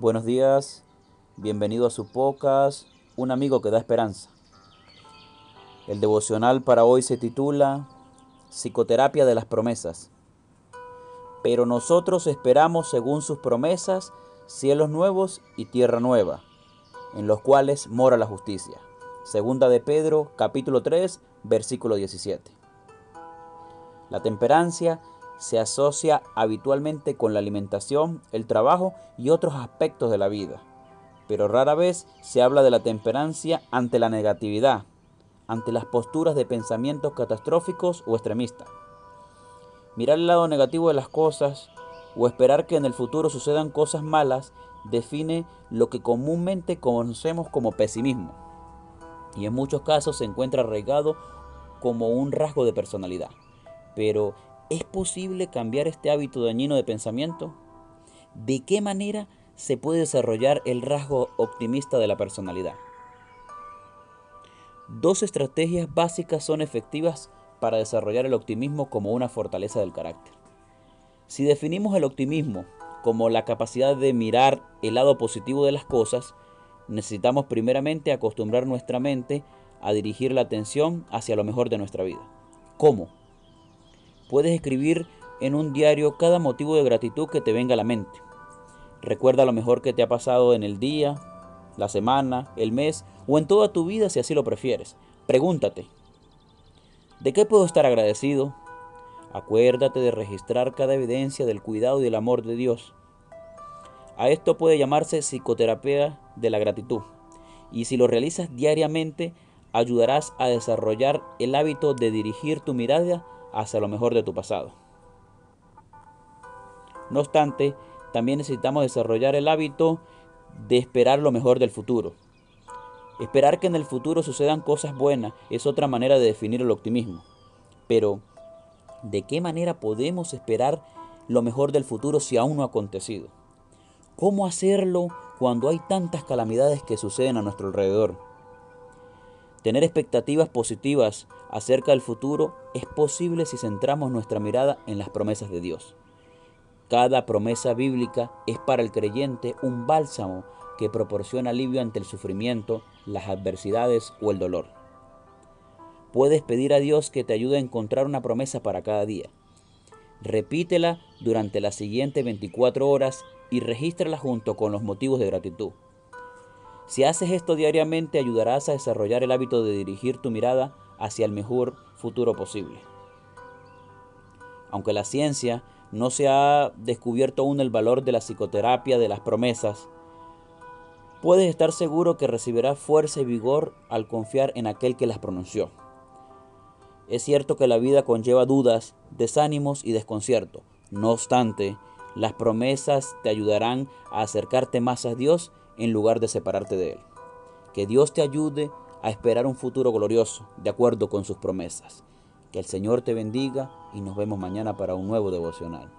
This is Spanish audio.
Buenos días, bienvenido a su podcast, Un amigo que da esperanza. El devocional para hoy se titula Psicoterapia de las promesas. Pero nosotros esperamos según sus promesas cielos nuevos y tierra nueva, en los cuales mora la justicia. Segunda de Pedro, capítulo 3, versículo 17. La temperancia se asocia habitualmente con la alimentación, el trabajo y otros aspectos de la vida, pero rara vez se habla de la temperancia ante la negatividad, ante las posturas de pensamientos catastróficos o extremistas. Mirar el lado negativo de las cosas o esperar que en el futuro sucedan cosas malas define lo que comúnmente conocemos como pesimismo y en muchos casos se encuentra arraigado como un rasgo de personalidad. Pero ¿Es posible cambiar este hábito dañino de pensamiento? ¿De qué manera se puede desarrollar el rasgo optimista de la personalidad? Dos estrategias básicas son efectivas para desarrollar el optimismo como una fortaleza del carácter. Si definimos el optimismo como la capacidad de mirar el lado positivo de las cosas, necesitamos primeramente acostumbrar nuestra mente a dirigir la atención hacia lo mejor de nuestra vida. ¿Cómo? Puedes escribir en un diario cada motivo de gratitud que te venga a la mente. Recuerda lo mejor que te ha pasado en el día, la semana, el mes o en toda tu vida si así lo prefieres. Pregúntate, ¿de qué puedo estar agradecido? Acuérdate de registrar cada evidencia del cuidado y del amor de Dios. A esto puede llamarse psicoterapia de la gratitud. Y si lo realizas diariamente, ayudarás a desarrollar el hábito de dirigir tu mirada hacia lo mejor de tu pasado. No obstante, también necesitamos desarrollar el hábito de esperar lo mejor del futuro. Esperar que en el futuro sucedan cosas buenas es otra manera de definir el optimismo. Pero, ¿de qué manera podemos esperar lo mejor del futuro si aún no ha acontecido? ¿Cómo hacerlo cuando hay tantas calamidades que suceden a nuestro alrededor? Tener expectativas positivas acerca del futuro es posible si centramos nuestra mirada en las promesas de Dios. Cada promesa bíblica es para el creyente un bálsamo que proporciona alivio ante el sufrimiento, las adversidades o el dolor. Puedes pedir a Dios que te ayude a encontrar una promesa para cada día. Repítela durante las siguientes 24 horas y regístrala junto con los motivos de gratitud. Si haces esto diariamente ayudarás a desarrollar el hábito de dirigir tu mirada hacia el mejor futuro posible. Aunque la ciencia no se ha descubierto aún el valor de la psicoterapia de las promesas, puedes estar seguro que recibirás fuerza y vigor al confiar en aquel que las pronunció. Es cierto que la vida conlleva dudas, desánimos y desconcierto. No obstante, las promesas te ayudarán a acercarte más a Dios en lugar de separarte de Él. Que Dios te ayude a esperar un futuro glorioso de acuerdo con sus promesas. Que el Señor te bendiga y nos vemos mañana para un nuevo devocional.